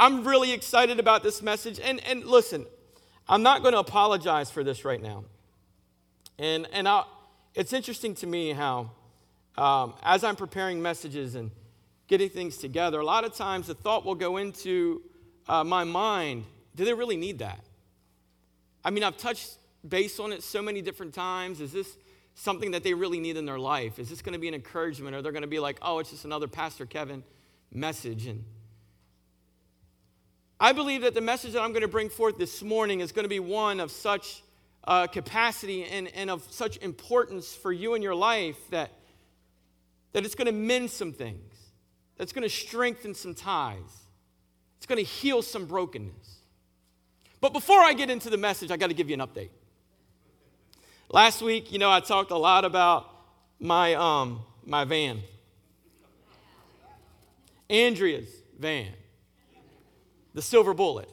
I'm really excited about this message. And, and listen, I'm not going to apologize for this right now. And, and i it's interesting to me how, um, as I'm preparing messages and getting things together, a lot of times the thought will go into uh, my mind do they really need that? I mean, I've touched base on it so many different times. Is this something that they really need in their life? Is this going to be an encouragement? Or they're going to be like, oh, it's just another Pastor Kevin message? And I believe that the message that I'm going to bring forth this morning is going to be one of such uh, capacity and, and of such importance for you in your life that, that it's going to mend some things, that's going to strengthen some ties, it's going to heal some brokenness. But before I get into the message, I got to give you an update. Last week, you know, I talked a lot about my, um, my van, Andrea's van, the silver bullet,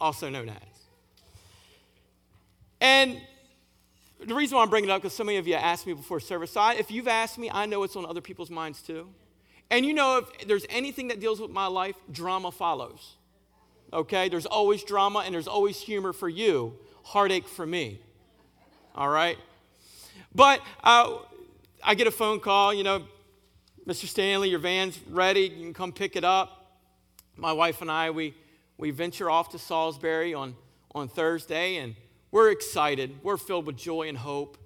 also known as. And the reason why I'm bringing it up, because so many of you asked me before service. So I, if you've asked me, I know it's on other people's minds too. And you know, if there's anything that deals with my life, drama follows. Okay? There's always drama and there's always humor for you, heartache for me. All right? But uh, I get a phone call, you know, Mr. Stanley, your van's ready. You can come pick it up. My wife and I, we, we venture off to Salisbury on, on Thursday, and we're excited. We're filled with joy and hope.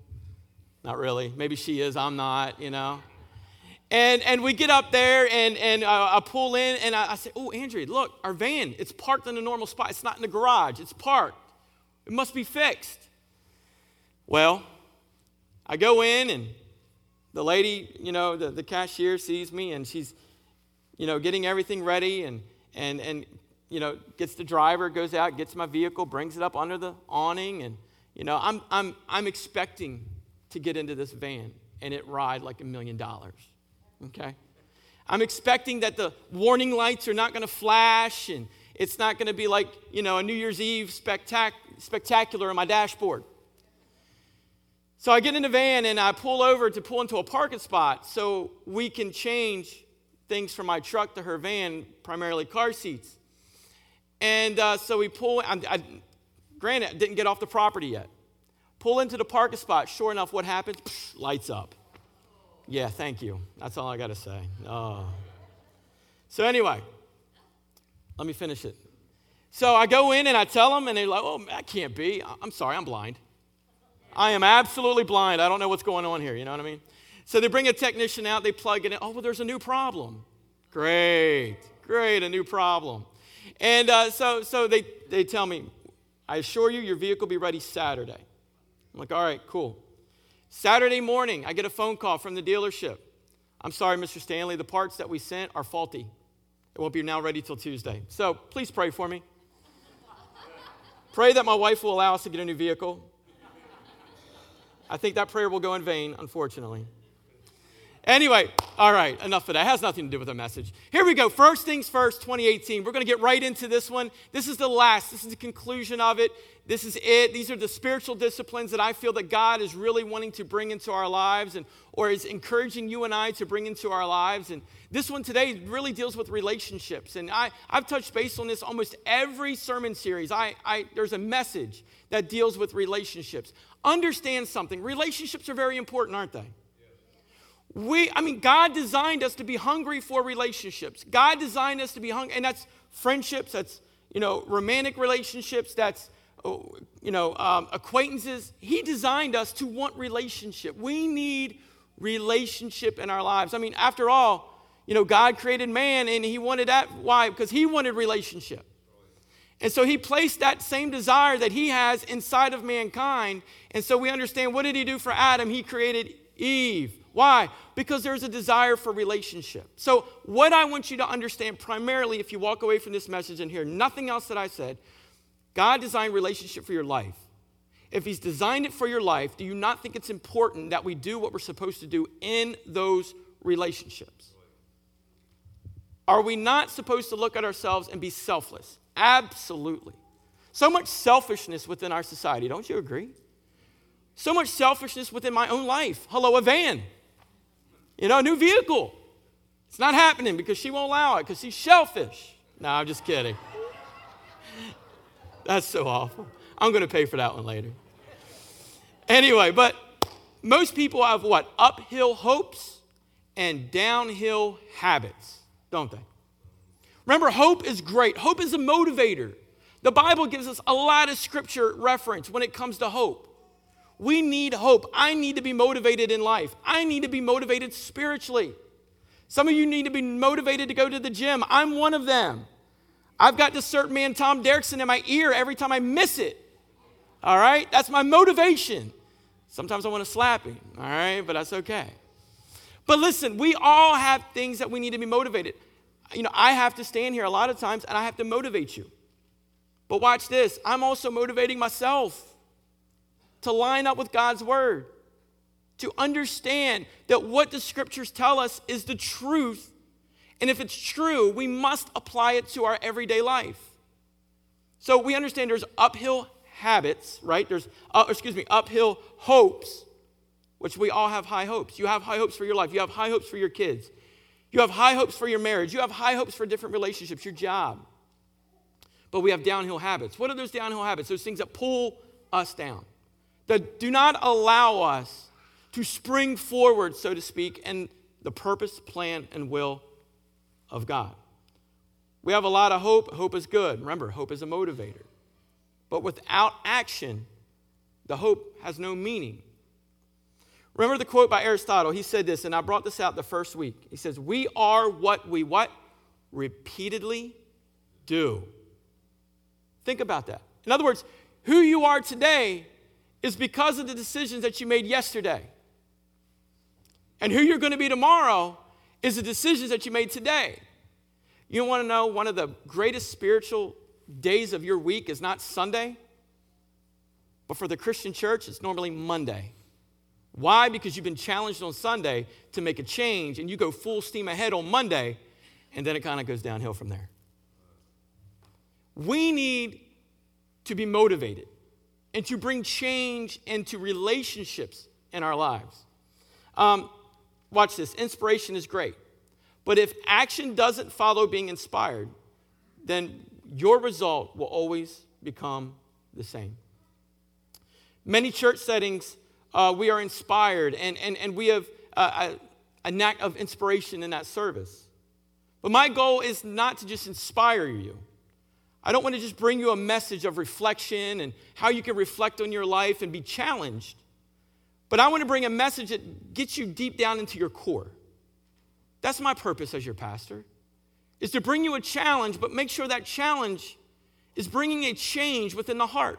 Not really. Maybe she is, I'm not, you know. And, and we get up there and, and uh, I pull in and I, I say, Oh, Andrea, look, our van, it's parked in a normal spot. It's not in the garage, it's parked. It must be fixed. Well, I go in and the lady, you know, the, the cashier sees me and she's, you know, getting everything ready and, and, and you know, gets the driver, goes out, gets my vehicle, brings it up under the awning, and, you know, I'm, I'm, I'm expecting to get into this van and it ride like a million dollars, okay? I'm expecting that the warning lights are not going to flash and it's not going to be like, you know, a New Year's Eve spectac- spectacular on my dashboard. So I get in the van and I pull over to pull into a parking spot so we can change things from my truck to her van, primarily car seats. And uh, so we pull, I, I, granted, I didn't get off the property yet. Pull into the parking spot. Sure enough, what happens? Psh, lights up. Yeah, thank you. That's all I got to say. Oh. So, anyway, let me finish it. So I go in and I tell them, and they're like, oh, that can't be. I'm sorry, I'm blind. I am absolutely blind. I don't know what's going on here. You know what I mean? So they bring a technician out, they plug it in. Oh, well, there's a new problem. Great, great, a new problem. And uh, so, so they, they tell me, I assure you, your vehicle will be ready Saturday. I'm like, all right, cool. Saturday morning, I get a phone call from the dealership. I'm sorry, Mr. Stanley, the parts that we sent are faulty. It won't be now ready till Tuesday. So please pray for me. pray that my wife will allow us to get a new vehicle. I think that prayer will go in vain, unfortunately. Anyway, all right, enough of that. It has nothing to do with the message. Here we go. First things first, 2018. We're going to get right into this one. This is the last, this is the conclusion of it. This is it. These are the spiritual disciplines that I feel that God is really wanting to bring into our lives and or is encouraging you and I to bring into our lives. And this one today really deals with relationships. And I, I've touched base on this almost every sermon series. I, I, there's a message that deals with relationships. Understand something. Relationships are very important, aren't they? We, I mean, God designed us to be hungry for relationships. God designed us to be hungry, and that's friendships, that's, you know, romantic relationships, that's, oh, you know, um, acquaintances. He designed us to want relationship. We need relationship in our lives. I mean, after all, you know, God created man and he wanted that. Why? Because he wanted relationship. And so he placed that same desire that he has inside of mankind. And so we understand what did he do for Adam? He created Eve. Why? Because there's a desire for relationship. So, what I want you to understand primarily, if you walk away from this message and hear nothing else that I said, God designed relationship for your life. If He's designed it for your life, do you not think it's important that we do what we're supposed to do in those relationships? Are we not supposed to look at ourselves and be selfless? Absolutely. So much selfishness within our society, don't you agree? So much selfishness within my own life. Hello, a van. You know, a new vehicle. It's not happening because she won't allow it because she's shellfish. No, I'm just kidding. That's so awful. I'm going to pay for that one later. Anyway, but most people have what? Uphill hopes and downhill habits, don't they? Remember, hope is great. Hope is a motivator. The Bible gives us a lot of scripture reference when it comes to hope. We need hope. I need to be motivated in life. I need to be motivated spiritually. Some of you need to be motivated to go to the gym. I'm one of them. I've got this certain man, Tom Derrickson, in my ear every time I miss it. All right? That's my motivation. Sometimes I want to slap him, all right? But that's okay. But listen, we all have things that we need to be motivated. You know, I have to stand here a lot of times and I have to motivate you. But watch this I'm also motivating myself to line up with God's word, to understand that what the scriptures tell us is the truth. And if it's true, we must apply it to our everyday life. So we understand there's uphill habits, right? There's, uh, excuse me, uphill hopes, which we all have high hopes. You have high hopes for your life, you have high hopes for your kids, you have high hopes for your marriage, you have high hopes for different relationships, your job. But we have downhill habits. What are those downhill habits? Those things that pull us down, that do not allow us to spring forward, so to speak, in the purpose, plan, and will of God. We have a lot of hope. Hope is good. Remember, hope is a motivator. But without action, the hope has no meaning. Remember the quote by Aristotle? He said this, and I brought this out the first week. He says, "We are what we what repeatedly do." Think about that. In other words, who you are today is because of the decisions that you made yesterday. And who you're going to be tomorrow is the decisions that you made today. You want to know one of the greatest spiritual days of your week is not Sunday, but for the Christian church, it's normally Monday. Why? Because you've been challenged on Sunday to make a change, and you go full steam ahead on Monday, and then it kind of goes downhill from there. We need to be motivated and to bring change into relationships in our lives. Um, watch this inspiration is great, but if action doesn't follow being inspired, then your result will always become the same. Many church settings, uh, we are inspired and, and, and we have a, a knack of inspiration in that service. But my goal is not to just inspire you. I don't want to just bring you a message of reflection and how you can reflect on your life and be challenged. But I want to bring a message that gets you deep down into your core. That's my purpose as your pastor is to bring you a challenge, but make sure that challenge is bringing a change within the heart.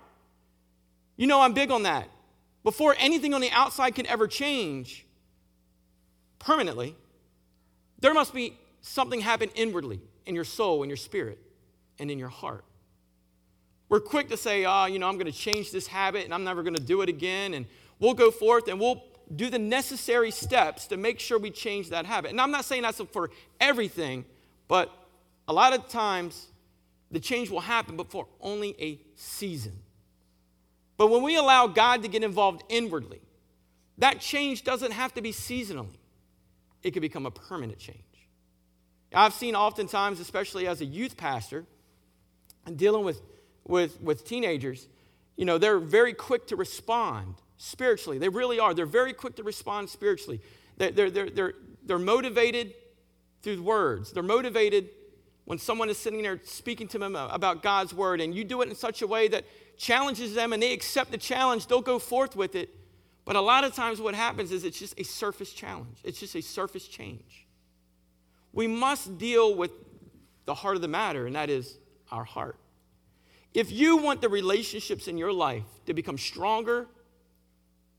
You know, I'm big on that. Before anything on the outside can ever change permanently, there must be something happen inwardly in your soul, in your spirit, and in your heart. We're quick to say, oh, you know, I'm going to change this habit and I'm never going to do it again. And we'll go forth and we'll do the necessary steps to make sure we change that habit. And I'm not saying that's for everything, but a lot of times, the change will happen, but for only a season. But when we allow God to get involved inwardly, that change doesn't have to be seasonally, it can become a permanent change. I've seen oftentimes, especially as a youth pastor, dealing with, with, with teenagers, you know, they're very quick to respond spiritually. They really are. They're very quick to respond spiritually. They're, they're, they're, they're, they're motivated through words. They're motivated when someone is sitting there speaking to them about God's word, and you do it in such a way that challenges them and they accept the challenge, they'll go forth with it. But a lot of times, what happens is it's just a surface challenge, it's just a surface change. We must deal with the heart of the matter, and that is our heart. If you want the relationships in your life to become stronger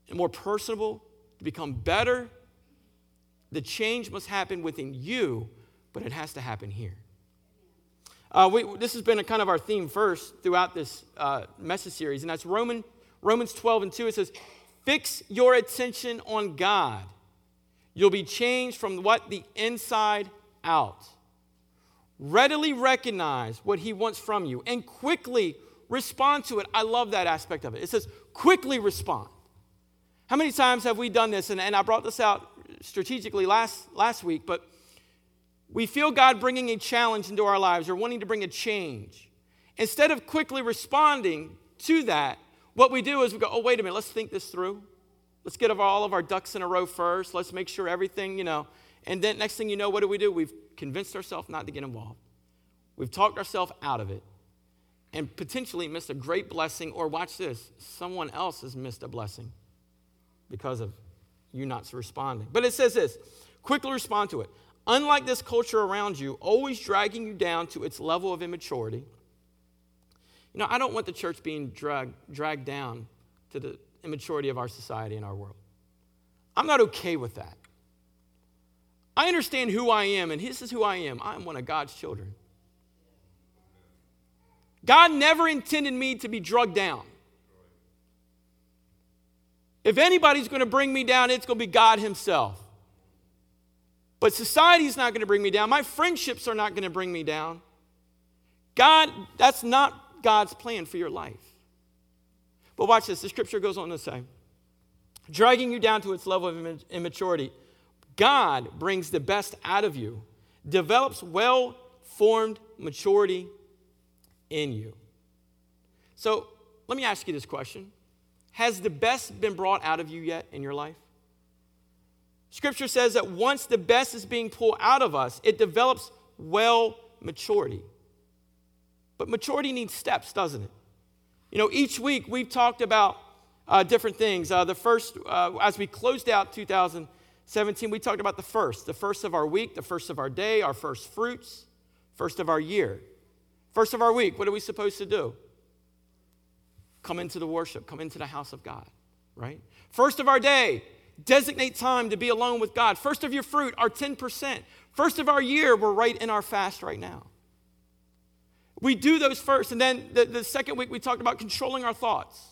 and more personable, to become better, the change must happen within you, but it has to happen here. Uh, we, this has been kind of our theme first throughout this uh, message series, and that's Roman, Romans 12 and 2. It says, Fix your attention on God. You'll be changed from what? The inside out. Readily recognize what He wants from you and quickly respond to it. I love that aspect of it. It says, quickly respond. How many times have we done this? And, and I brought this out strategically last, last week, but we feel God bringing a challenge into our lives or wanting to bring a change. Instead of quickly responding to that, what we do is we go, oh, wait a minute, let's think this through. Let's get all of our ducks in a row first. Let's make sure everything, you know. And then next thing you know, what do we do? We've convinced ourselves not to get involved. We've talked ourselves out of it and potentially missed a great blessing, or watch this, someone else has missed a blessing because of you not responding. But it says this quickly respond to it. Unlike this culture around you, always dragging you down to its level of immaturity. You know, I don't want the church being drag, dragged down to the immaturity of our society and our world. I'm not okay with that. I understand who I am, and this is who I am. I'm one of God's children. God never intended me to be drugged down. If anybody's going to bring me down, it's going to be God Himself. But society's not going to bring me down. My friendships are not going to bring me down. God, that's not God's plan for your life. But watch this. The scripture goes on to say, dragging you down to its level of immaturity, God brings the best out of you, develops well formed maturity in you. So let me ask you this question Has the best been brought out of you yet in your life? Scripture says that once the best is being pulled out of us, it develops well maturity. But maturity needs steps, doesn't it? You know, each week we've talked about uh, different things. Uh, the first, uh, as we closed out 2017, we talked about the first, the first of our week, the first of our day, our first fruits, first of our year. First of our week, what are we supposed to do? Come into the worship, come into the house of God, right? First of our day, designate time to be alone with God. First of your fruit, our 10%. First of our year, we're right in our fast right now. We do those first. And then the, the second week, we talked about controlling our thoughts.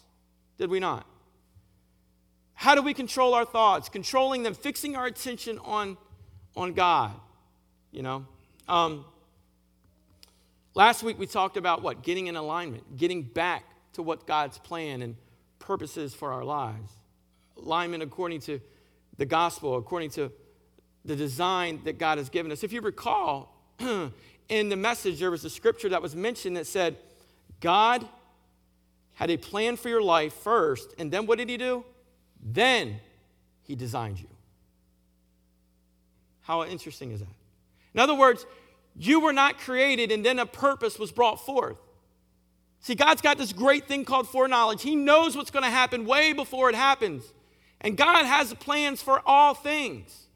Did we not? How do we control our thoughts? Controlling them, fixing our attention on, on God. You know? Um, Last week we talked about what? Getting in alignment, getting back to what God's plan and purposes for our lives. Alignment according to the gospel, according to the design that God has given us. If you recall, in the message, there was a scripture that was mentioned that said, God had a plan for your life first, and then what did He do? Then He designed you. How interesting is that? In other words, you were not created, and then a purpose was brought forth. See, God's got this great thing called foreknowledge. He knows what's going to happen way before it happens. And God has plans for all things.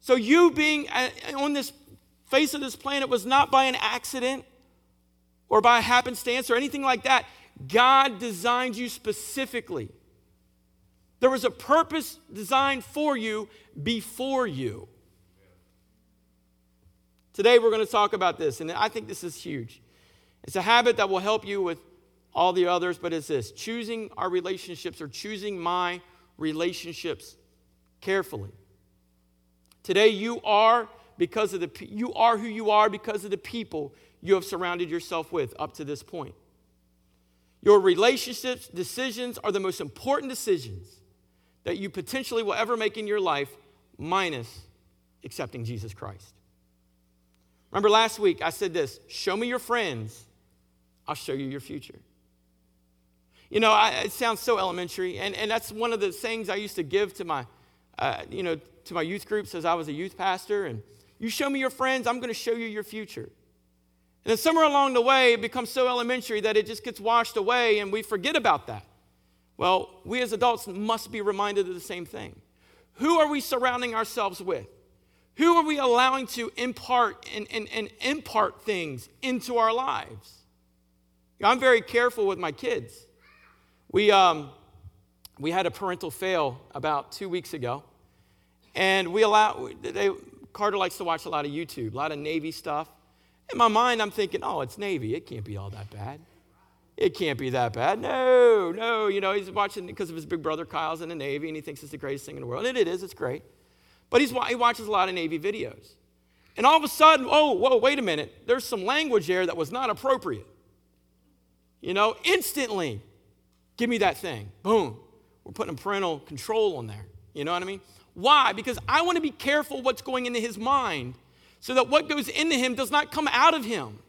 So, you being uh, on this face of this planet was not by an accident or by happenstance or anything like that. God designed you specifically. There was a purpose designed for you before you. Today we're going to talk about this, and I think this is huge. It's a habit that will help you with all the others, but it's this choosing our relationships or choosing my relationships carefully. Today you are because of the you are who you are because of the people you have surrounded yourself with up to this point. Your relationships, decisions are the most important decisions that you potentially will ever make in your life, minus accepting Jesus Christ. Remember last week I said this show me your friends, I'll show you your future. You know, I, it sounds so elementary, and, and that's one of the things I used to give to my, uh, you know, to my youth groups as I was a youth pastor. And you show me your friends, I'm going to show you your future. And then somewhere along the way, it becomes so elementary that it just gets washed away, and we forget about that. Well, we as adults must be reminded of the same thing. Who are we surrounding ourselves with? Who are we allowing to impart and, and, and impart things into our lives? I'm very careful with my kids. We, um, we had a parental fail about two weeks ago, and we allow, they, Carter likes to watch a lot of YouTube, a lot of Navy stuff. In my mind, I'm thinking, oh, it's Navy. It can't be all that bad. It can't be that bad. No, no. You know, he's watching because of his big brother Kyle's in the Navy, and he thinks it's the greatest thing in the world. And it is, it's great. But he's, he watches a lot of Navy videos. And all of a sudden, oh, whoa, wait a minute. There's some language there that was not appropriate. You know, instantly, give me that thing. Boom. We're putting parental control on there. You know what I mean? Why? Because I want to be careful what's going into his mind so that what goes into him does not come out of him.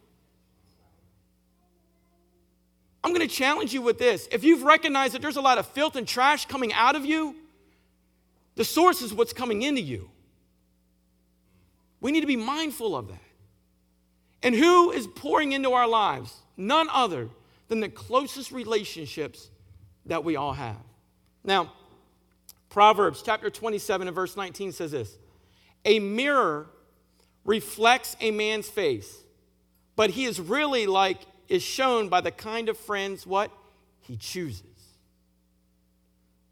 I'm going to challenge you with this. If you've recognized that there's a lot of filth and trash coming out of you, the source is what's coming into you. We need to be mindful of that. And who is pouring into our lives? None other than the closest relationships that we all have. Now, Proverbs chapter 27 and verse 19 says this A mirror reflects a man's face, but he is really like is shown by the kind of friends what he chooses.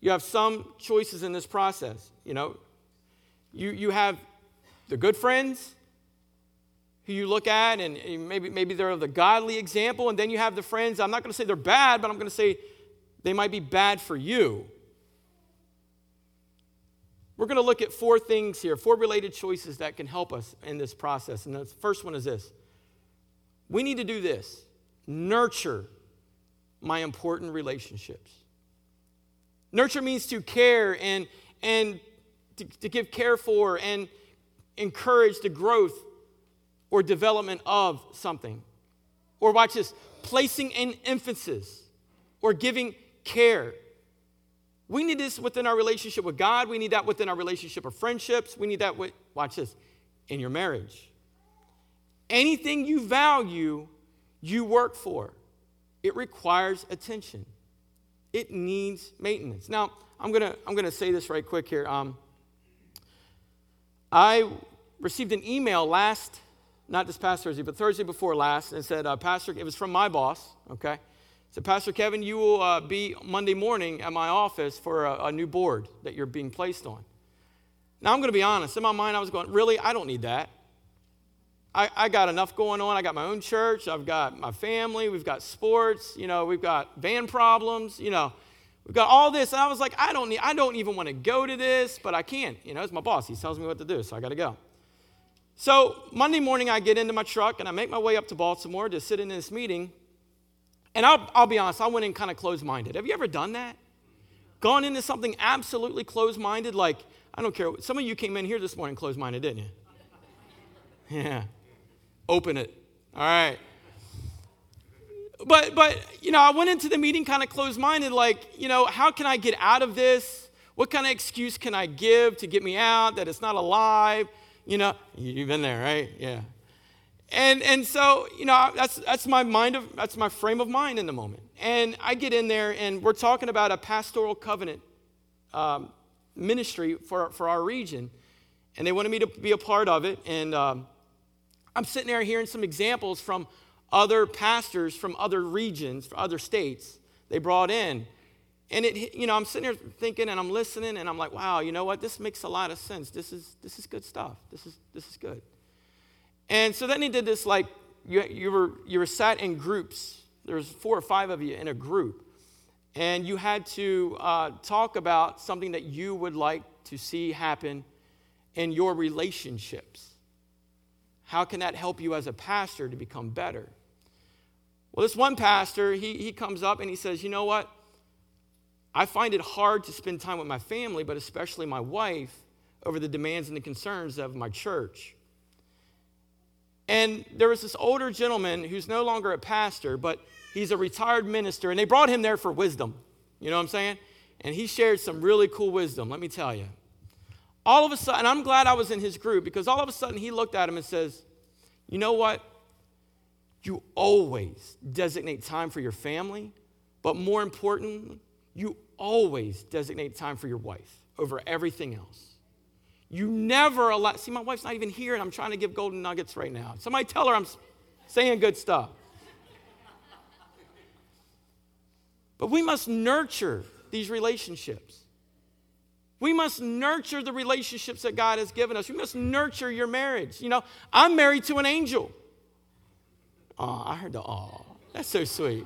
You have some choices in this process, you know. You, you have the good friends who you look at, and maybe, maybe they're the godly example, and then you have the friends, I'm not going to say they're bad, but I'm going to say they might be bad for you. We're going to look at four things here, four related choices that can help us in this process. And the first one is this we need to do this nurture my important relationships. Nurture means to care and, and to, to give care for and encourage the growth or development of something. Or watch this placing an emphasis or giving care we need this within our relationship with God. We need that within our relationship of friendships. We need that with, watch this, in your marriage. Anything you value, you work for. It requires attention. It needs maintenance. Now, I'm gonna I'm gonna say this right quick here. Um, I received an email last, not this past Thursday, but Thursday before last, and said, uh, Pastor, it was from my boss. Okay, said, Pastor Kevin, you will uh, be Monday morning at my office for a, a new board that you're being placed on. Now, I'm going to be honest. In my mind, I was going, really? I don't need that. I, I got enough going on. I got my own church. I've got my family. We've got sports. You know, we've got van problems. You know, we've got all this. And I was like, I don't need, I don't even want to go to this, but I can't. You know, it's my boss. He tells me what to do, so I got to go. So Monday morning, I get into my truck and I make my way up to Baltimore to sit in this meeting. And I'll, I'll be honest, I went in kind of closed minded. Have you ever done that? Gone into something absolutely closed minded? Like, I don't care. Some of you came in here this morning closed minded, didn't you? Yeah. Open it. All right. But, but, you know, I went into the meeting kind of closed minded, like, you know, how can I get out of this? What kind of excuse can I give to get me out that it's not alive? You know, you've been there, right? Yeah. And, and so, you know, that's, that's my mind of, that's my frame of mind in the moment. And I get in there and we're talking about a pastoral covenant um, ministry for, for our region. And they wanted me to be a part of it. And um, I'm sitting there hearing some examples from other pastors from other regions, from other states they brought in. And it, you know, I'm sitting there thinking and I'm listening and I'm like, wow, you know what? This makes a lot of sense. This is, this is good stuff. This is, this is good. And so then he did this like you, you, were, you were sat in groups. There was four or five of you in a group. And you had to uh, talk about something that you would like to see happen in your relationships. How can that help you as a pastor to become better? Well, this one pastor, he, he comes up and he says, You know what? I find it hard to spend time with my family, but especially my wife, over the demands and the concerns of my church. And there was this older gentleman who's no longer a pastor, but he's a retired minister, and they brought him there for wisdom. You know what I'm saying? And he shared some really cool wisdom, let me tell you. All of a sudden, I'm glad I was in his group because all of a sudden he looked at him and says, You know what? You always designate time for your family, but more importantly, you always designate time for your wife over everything else. You never allow, see, my wife's not even here and I'm trying to give golden nuggets right now. Somebody tell her I'm saying good stuff. But we must nurture these relationships. We must nurture the relationships that God has given us. We must nurture your marriage. You know, I'm married to an angel. Oh, I heard the oh. That's so sweet.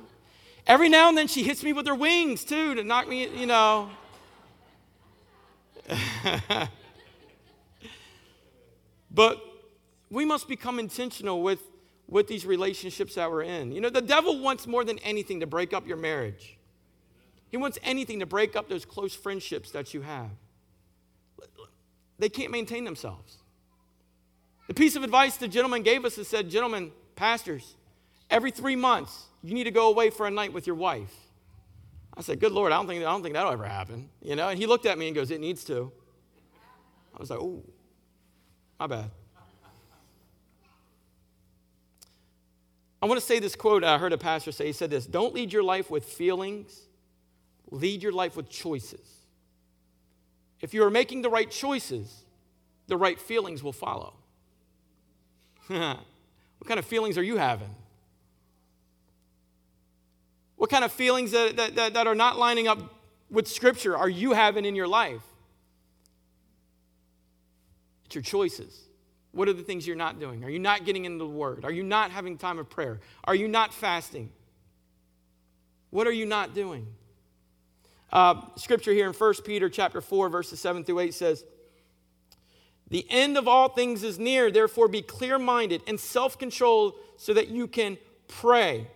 Every now and then she hits me with her wings too to knock me, you know. But we must become intentional with, with these relationships that we're in. You know, the devil wants more than anything to break up your marriage, he wants anything to break up those close friendships that you have. they can't maintain themselves. The piece of advice the gentleman gave us is said, Gentlemen, pastors, every three months, you need to go away for a night with your wife. I said, Good Lord, I don't think, I don't think that'll ever happen. You know, and he looked at me and goes, It needs to. I was like, Oh, my bad. I want to say this quote I heard a pastor say. He said this Don't lead your life with feelings, lead your life with choices. If you are making the right choices, the right feelings will follow. what kind of feelings are you having? What kind of feelings that, that, that, are not lining up with Scripture are you having in your life? It's your choices. What are the things you're not doing? Are you not getting into the Word? Are you not having time of prayer? Are you not fasting? What are you not doing? Uh, scripture here in 1 Peter chapter 4, verses 7 through 8 says, The end of all things is near, therefore be clear minded and self controlled so that you can pray.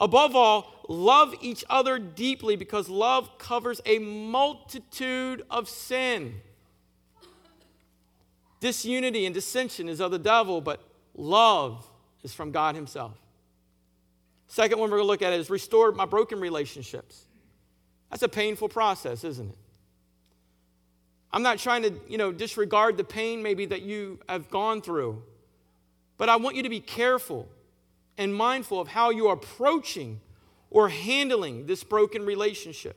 Above all, love each other deeply because love covers a multitude of sin. Disunity and dissension is of the devil, but love is from God Himself. Second one we're going to look at is restore my broken relationships. That's a painful process, isn't it? I'm not trying to, you know, disregard the pain maybe that you have gone through, but I want you to be careful and mindful of how you are approaching or handling this broken relationship.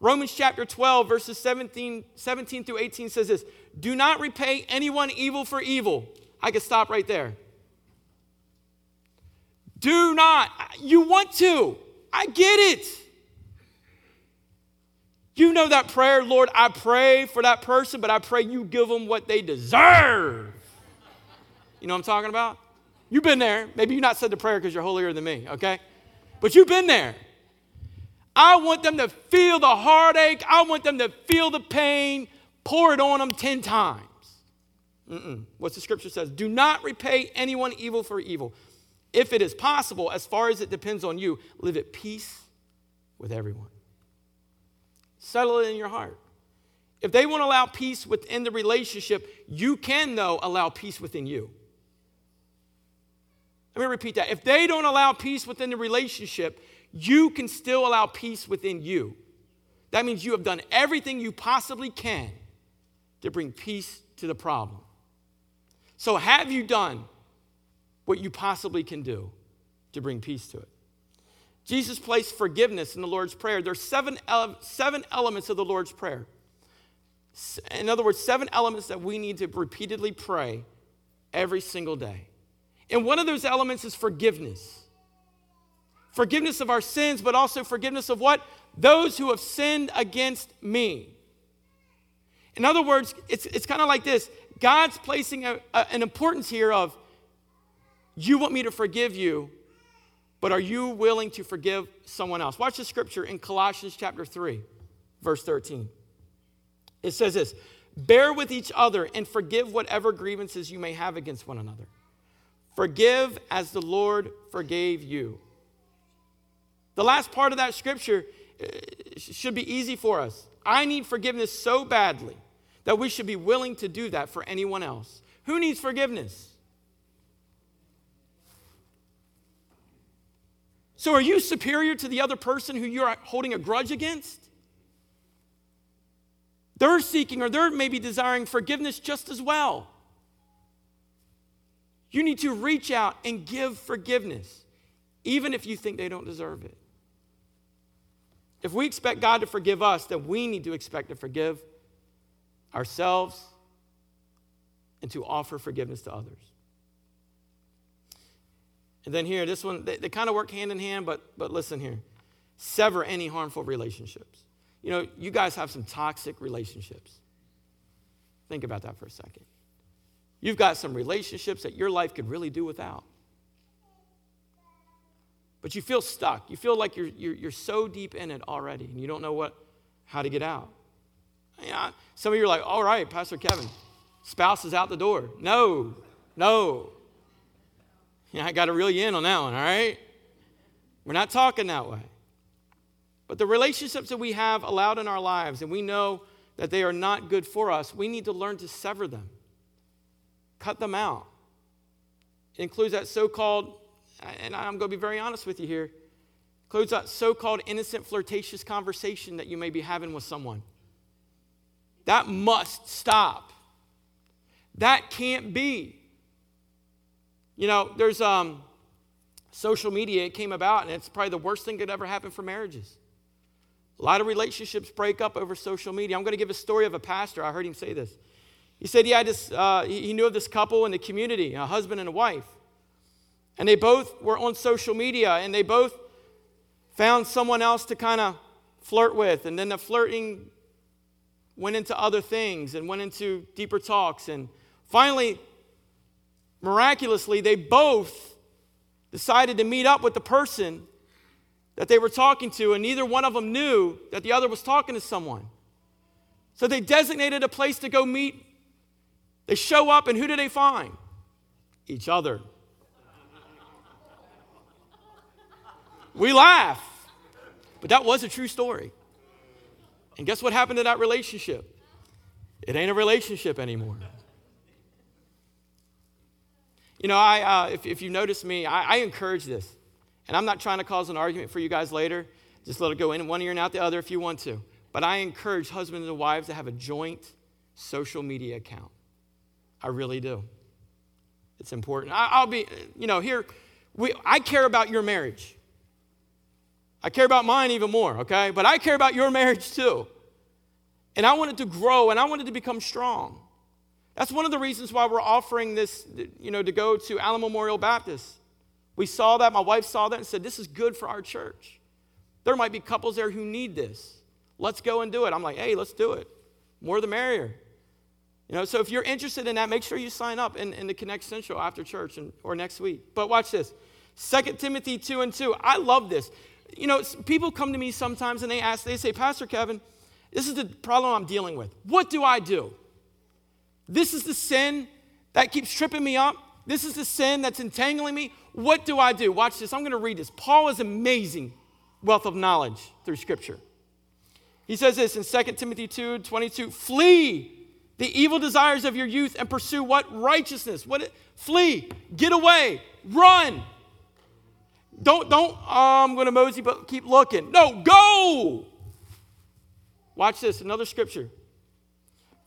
Romans chapter 12, verses 17, 17 through 18 says this Do not repay anyone evil for evil. I could stop right there. Do not. You want to. I get it. You know that prayer, Lord, I pray for that person, but I pray you give them what they deserve. You know what I'm talking about? You've been there. Maybe you've not said the prayer because you're holier than me, okay? But you've been there. I want them to feel the heartache. I want them to feel the pain. Pour it on them 10 times. Mm-mm. What the scripture says do not repay anyone evil for evil. If it is possible, as far as it depends on you, live at peace with everyone. Settle it in your heart. If they won't allow peace within the relationship, you can, though, allow peace within you. Let me repeat that. If they don't allow peace within the relationship, you can still allow peace within you. That means you have done everything you possibly can to bring peace to the problem. So, have you done what you possibly can do to bring peace to it? Jesus placed forgiveness in the Lord's Prayer. There are seven, ele- seven elements of the Lord's Prayer. In other words, seven elements that we need to repeatedly pray every single day. And one of those elements is forgiveness forgiveness of our sins, but also forgiveness of what? Those who have sinned against me. In other words, it's, it's kind of like this God's placing a, a, an importance here of, you want me to forgive you, but are you willing to forgive someone else? Watch the scripture in Colossians chapter 3, verse 13. It says this Bear with each other and forgive whatever grievances you may have against one another. Forgive as the Lord forgave you. The last part of that scripture uh, should be easy for us. I need forgiveness so badly that we should be willing to do that for anyone else. Who needs forgiveness? So, are you superior to the other person who you're holding a grudge against? They're seeking or they're maybe desiring forgiveness just as well. You need to reach out and give forgiveness, even if you think they don't deserve it. If we expect God to forgive us, then we need to expect to forgive ourselves and to offer forgiveness to others. And then here, this one, they, they kind of work hand in hand, but, but listen here sever any harmful relationships. You know, you guys have some toxic relationships. Think about that for a second. You've got some relationships that your life could really do without but you feel stuck. You feel like you're, you're, you're so deep in it already and you don't know what, how to get out. You know, some of you are like, all right, Pastor Kevin, spouse is out the door. No, no. Yeah, I got to reel you in on that one, all right? We're not talking that way. But the relationships that we have allowed in our lives, and we know that they are not good for us, we need to learn to sever them, cut them out. It includes that so called, and I'm going to be very honest with you here, includes that so called innocent, flirtatious conversation that you may be having with someone. That must stop. That can't be. You know, there's um, social media, it came about, and it's probably the worst thing that ever happened for marriages. A lot of relationships break up over social media. I'm going to give a story of a pastor. I heard him say this. He said he had this, uh, he knew of this couple in the community, a husband and a wife. And they both were on social media and they both found someone else to kind of flirt with. And then the flirting went into other things and went into deeper talks. And finally, miraculously, they both decided to meet up with the person that they were talking to, and neither one of them knew that the other was talking to someone. So they designated a place to go meet. They show up, and who do they find? Each other. We laugh, but that was a true story. And guess what happened to that relationship? It ain't a relationship anymore. You know, I, uh, if, if you notice me, I, I encourage this. And I'm not trying to cause an argument for you guys later. Just let it go in one ear and out the other if you want to. But I encourage husbands and wives to have a joint social media account. I really do. It's important. I, will be, you know, here, we, I care about your marriage. I care about mine even more, okay? But I care about your marriage too. And I want it to grow and I want it to become strong. That's one of the reasons why we're offering this, you know, to go to Allen Memorial Baptist. We saw that. My wife saw that and said, This is good for our church. There might be couples there who need this. Let's go and do it. I'm like, Hey, let's do it. More the merrier. You know, so if you're interested in that, make sure you sign up in, in the Connect Central after church and, or next week. But watch this 2 Timothy 2 and 2. I love this. You know, people come to me sometimes and they ask, they say, Pastor Kevin, this is the problem I'm dealing with. What do I do? This is the sin that keeps tripping me up. This is the sin that's entangling me. What do I do? Watch this. I'm going to read this. Paul is amazing wealth of knowledge through Scripture. He says this in 2 Timothy 2 22 Flee the evil desires of your youth and pursue what? Righteousness. What? Flee. Get away. Run. Don't, don't, oh, I'm going to mosey, but keep looking. No, go. Watch this. Another scripture.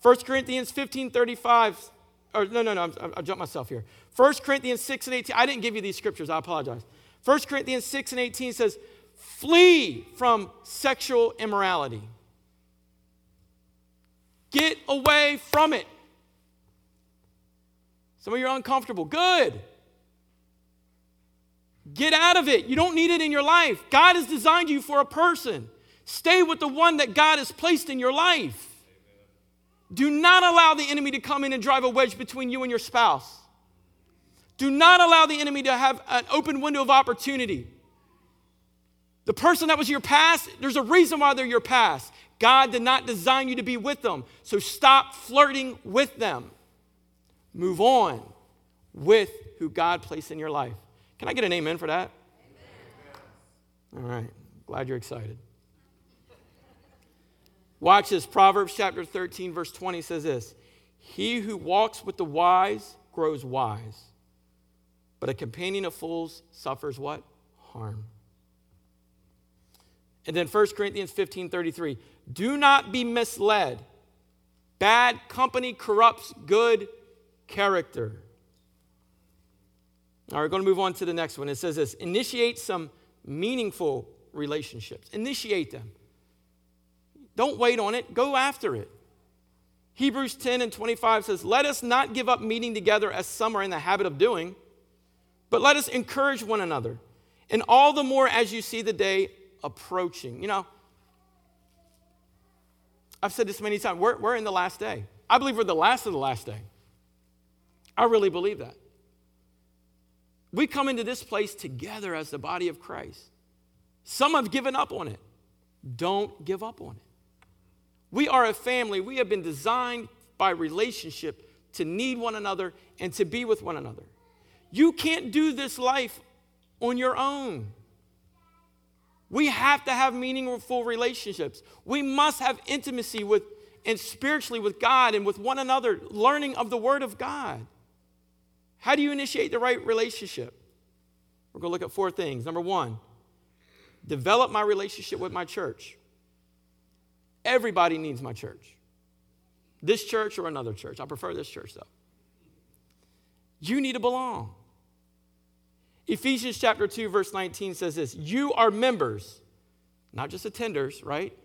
1 Corinthians 15 35 or no, no, no, I'm, I jumped myself here. 1 Corinthians 6 and 18, I didn't give you these scriptures, I apologize. 1 Corinthians 6 and 18 says, flee from sexual immorality. Get away from it. Some of you are uncomfortable. Good. Get out of it. You don't need it in your life. God has designed you for a person. Stay with the one that God has placed in your life. Do not allow the enemy to come in and drive a wedge between you and your spouse. Do not allow the enemy to have an open window of opportunity. The person that was your past, there's a reason why they're your past. God did not design you to be with them. So stop flirting with them. Move on with who God placed in your life. Can I get an amen for that? Amen. All right. Glad you're excited. Watch this. Proverbs chapter 13, verse 20 says this He who walks with the wise grows wise, but a companion of fools suffers what? Harm. And then 1 Corinthians 15 33. Do not be misled. Bad company corrupts good character. All right, we're going to move on to the next one. It says this initiate some meaningful relationships, initiate them. Don't wait on it, go after it. Hebrews 10 and 25 says, Let us not give up meeting together as some are in the habit of doing, but let us encourage one another, and all the more as you see the day approaching. You know, I've said this many times, we're, we're in the last day. I believe we're the last of the last day. I really believe that. We come into this place together as the body of Christ. Some have given up on it. Don't give up on it. We are a family. We have been designed by relationship to need one another and to be with one another. You can't do this life on your own. We have to have meaningful relationships. We must have intimacy with and spiritually with God and with one another, learning of the Word of God. How do you initiate the right relationship? We're going to look at four things. Number one, develop my relationship with my church. Everybody needs my church. This church or another church. I prefer this church though. You need to belong. Ephesians chapter 2, verse 19 says this You are members, not just attenders, right?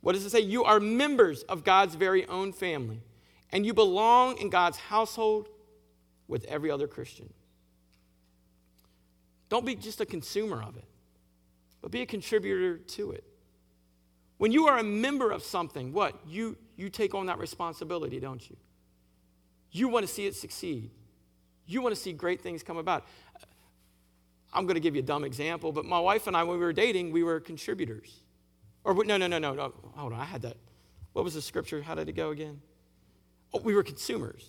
What does it say? You are members of God's very own family, and you belong in God's household with every other Christian. Don't be just a consumer of it, but be a contributor to it. When you are a member of something, what? You, you take on that responsibility, don't you? You want to see it succeed. You want to see great things come about. I'm going to give you a dumb example, but my wife and I, when we were dating, we were contributors. Or no, no, no, no, no. Hold on, I had that. What was the scripture? How did it go again? Oh, we were consumers.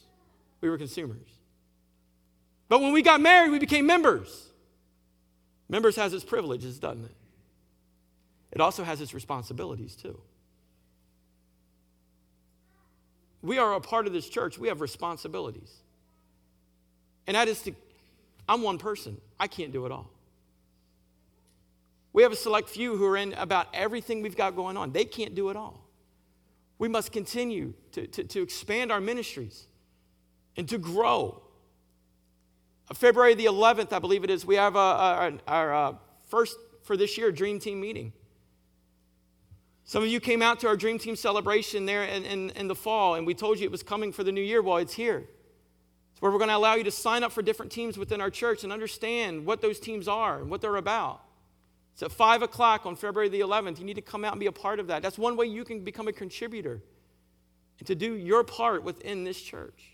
We were consumers. But when we got married, we became members. Members has its privileges, doesn't it? It also has its responsibilities too. We are a part of this church. We have responsibilities. And that is to, I'm one person. I can't do it all. We have a select few who are in about everything we've got going on. They can't do it all. We must continue to, to, to expand our ministries and to grow. Uh, February the 11th, I believe it is, we have a, a, our uh, first for this year Dream Team meeting. Some of you came out to our Dream Team celebration there in, in, in, the fall, and we told you it was coming for the new year. Well, it's here. It's where we're going to allow you to sign up for different teams within our church and understand what those teams are and what they're about. It's at 5 o'clock on February the 11th. You need to come out and be a part of that. That's one way you can become a contributor and to do your part within this church.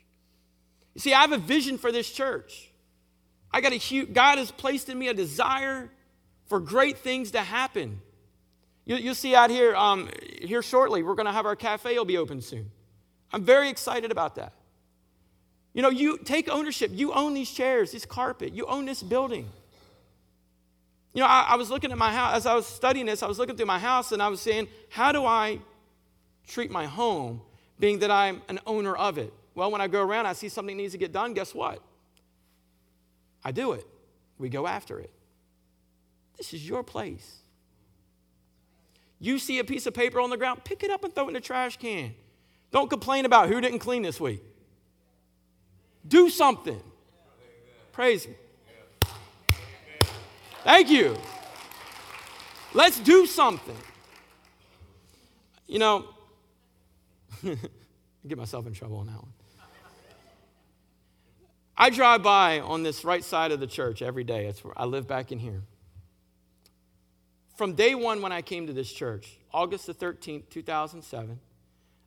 You see, I have a vision for this church. I got a huge, God has placed in me a desire for great things to happen. You, will see out here, um, here shortly, we're going to have our cafe will be open soon. I'm very excited about that. You know, you take ownership. You own these chairs, this carpet. You own this building. You know, I, I was looking at my house, as I was studying this, I was looking through my house and I was saying, how do I treat my home, being that I'm an owner of it? Well, when I go around, I see something needs to get done, guess what? I do it. We go after it. This is your place. You see a piece of paper on the ground, pick it up and throw it in the trash can. Don't complain about who didn't clean this week. Do something. Praise Him. Thank you. Let's do something. You know, get myself in trouble on that one. I drive by on this right side of the church every day. It's where I live back in here from day one when I came to this church, August the 13th, 2007,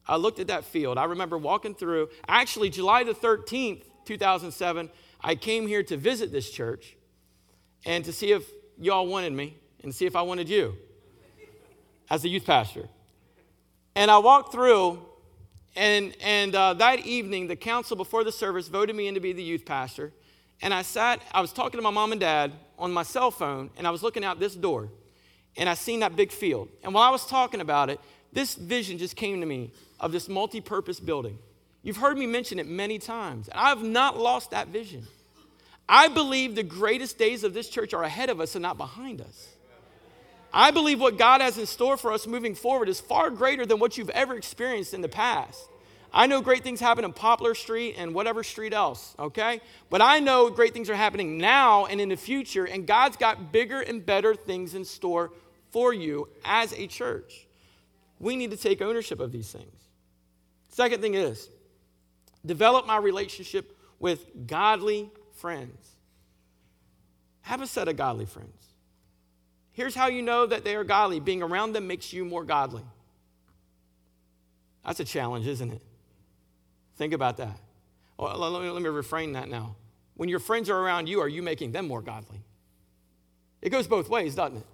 I looked at that field. I remember walking through, actually, July the 13th, 2007, I came here to visit this church and to see if y'all wanted me and see if I wanted you as a youth pastor. And I walked through, and, and uh, that evening, the council before the service voted me in to be the youth pastor. And I sat, I was talking to my mom and dad on my cell phone, and I was looking out this door and I seen that big field. And while I was talking about it, this vision just came to me of this multi purpose building. You've heard me mention it many times. And I have not lost that vision. I believe the greatest days of this church are ahead of us and not behind us. I believe what God has in store for us moving forward is far greater than what you've ever experienced in the past. I know great things happen in Poplar Street and whatever street else, okay? But I know great things are happening now and in the future, and God's got bigger and better things in store for you as a church. We need to take ownership of these things. Second thing is develop my relationship with godly friends. Have a set of godly friends. Here's how you know that they are godly being around them makes you more godly. That's a challenge, isn't it? Think about that. Oh, well, let, me, let me reframe that now. When your friends are around you, are you making them more godly? It goes both ways, doesn't it?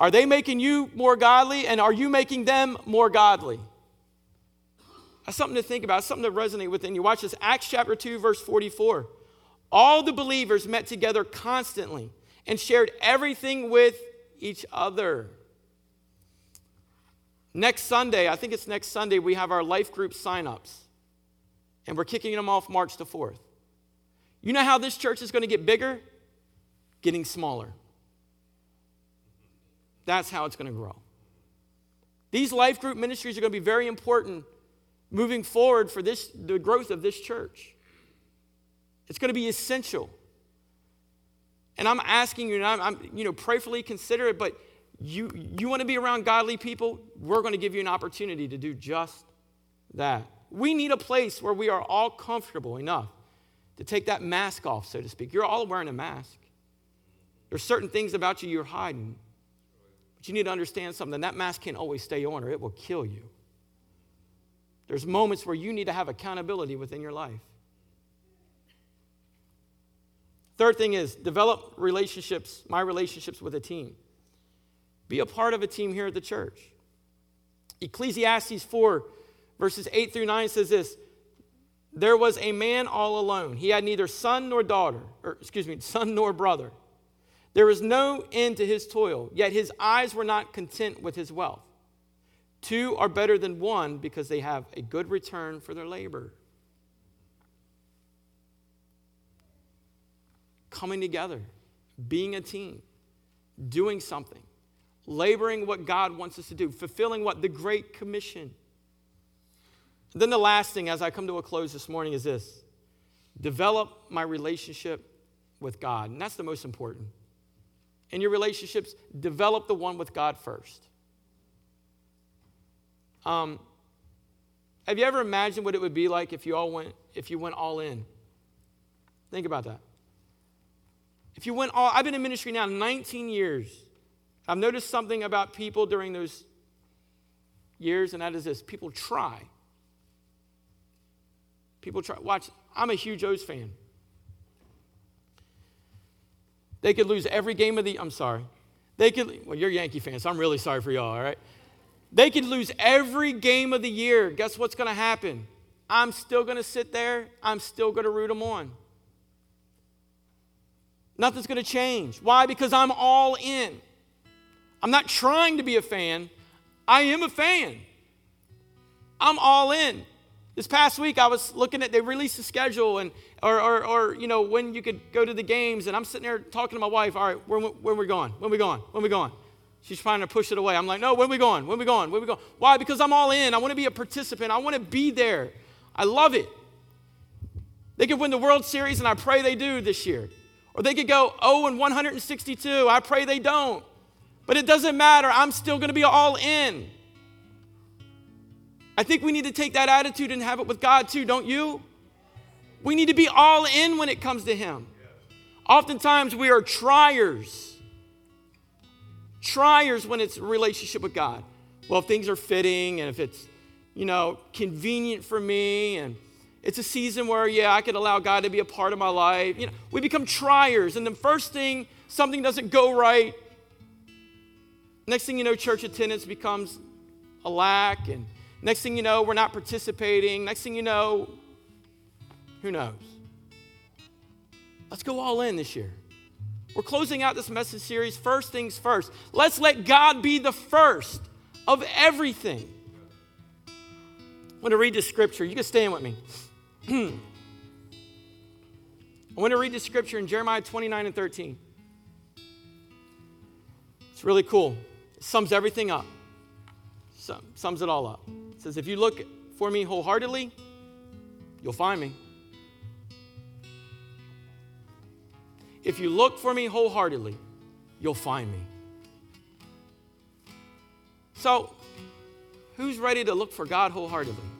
Are they making you more godly and are you making them more godly? That's something to think about, something to resonate within you. Watch this Acts chapter 2, verse 44. All the believers met together constantly and shared everything with each other. Next Sunday, I think it's next Sunday, we have our life group signups. And we're kicking them off March the 4th. You know how this church is going to get bigger? Getting smaller. That's how it's going to grow. These life group ministries are going to be very important moving forward for this, the growth of this church. It's going to be essential. And I'm asking you, and I'm, I'm you know, prayerfully consider it, but you, you want to be around godly people, we're going to give you an opportunity to do just that. We need a place where we are all comfortable enough to take that mask off, so to speak. You're all wearing a mask. There's certain things about you you're hiding. But you need to understand something. That mask can't always stay on, or it will kill you. There's moments where you need to have accountability within your life. Third thing is develop relationships, my relationships with a team. Be a part of a team here at the church. Ecclesiastes 4, verses 8 through 9 says this There was a man all alone. He had neither son nor daughter, or excuse me, son nor brother. There was no end to his toil, yet his eyes were not content with his wealth. Two are better than one because they have a good return for their labor. Coming together, being a team, doing something, laboring what God wants us to do, fulfilling what? The Great Commission. then the last thing, as I come to a close this morning, is this develop my relationship with God. And that's the most important. In your relationships, develop the one with God first. Um, have you ever imagined what it would be like if you all went if you went all in? Think about that. If you went all I've been in ministry now 19 years. I've noticed something about people during those years, and that is this people try. People try. Watch, I'm a huge O's fan. They could lose every game of the I'm sorry. They could well, you're Yankee fans, so I'm really sorry for y'all, all right? They could lose every game of the year. Guess what's going to happen? I'm still going to sit there. I'm still going to root them on. Nothing's going to change. Why? Because I'm all in. I'm not trying to be a fan. I am a fan. I'm all in. This past week, I was looking at, they released the schedule and, or, or, or, you know, when you could go to the games. And I'm sitting there talking to my wife, all right, when, when we going? When we going? When we going? She's trying to push it away. I'm like, no, when we going? When we going? When we going? Why? Because I'm all in. I want to be a participant. I want to be there. I love it. They could win the World Series, and I pray they do this year. Or they could go 0 and 162. I pray they don't. But it doesn't matter. I'm still going to be all in. I think we need to take that attitude and have it with God too, don't you? We need to be all in when it comes to Him. Oftentimes we are triers triers when it's relationship with God. Well, if things are fitting and if it's, you know, convenient for me and it's a season where, yeah, I could allow God to be a part of my life. You know, we become triers. And the first thing, something doesn't go right. Next thing you know, church attendance becomes a lack. And next thing you know, we're not participating. Next thing you know, who knows? Let's go all in this year. We're closing out this message series, First Things First. Let's let God be the first of everything. I want to read the scripture. You can stand with me. I want to read the scripture in Jeremiah 29 and 13. It's really cool. Sums everything up, sums it all up. It says, If you look for me wholeheartedly, you'll find me. If you look for me wholeheartedly, you'll find me. So, who's ready to look for God wholeheartedly?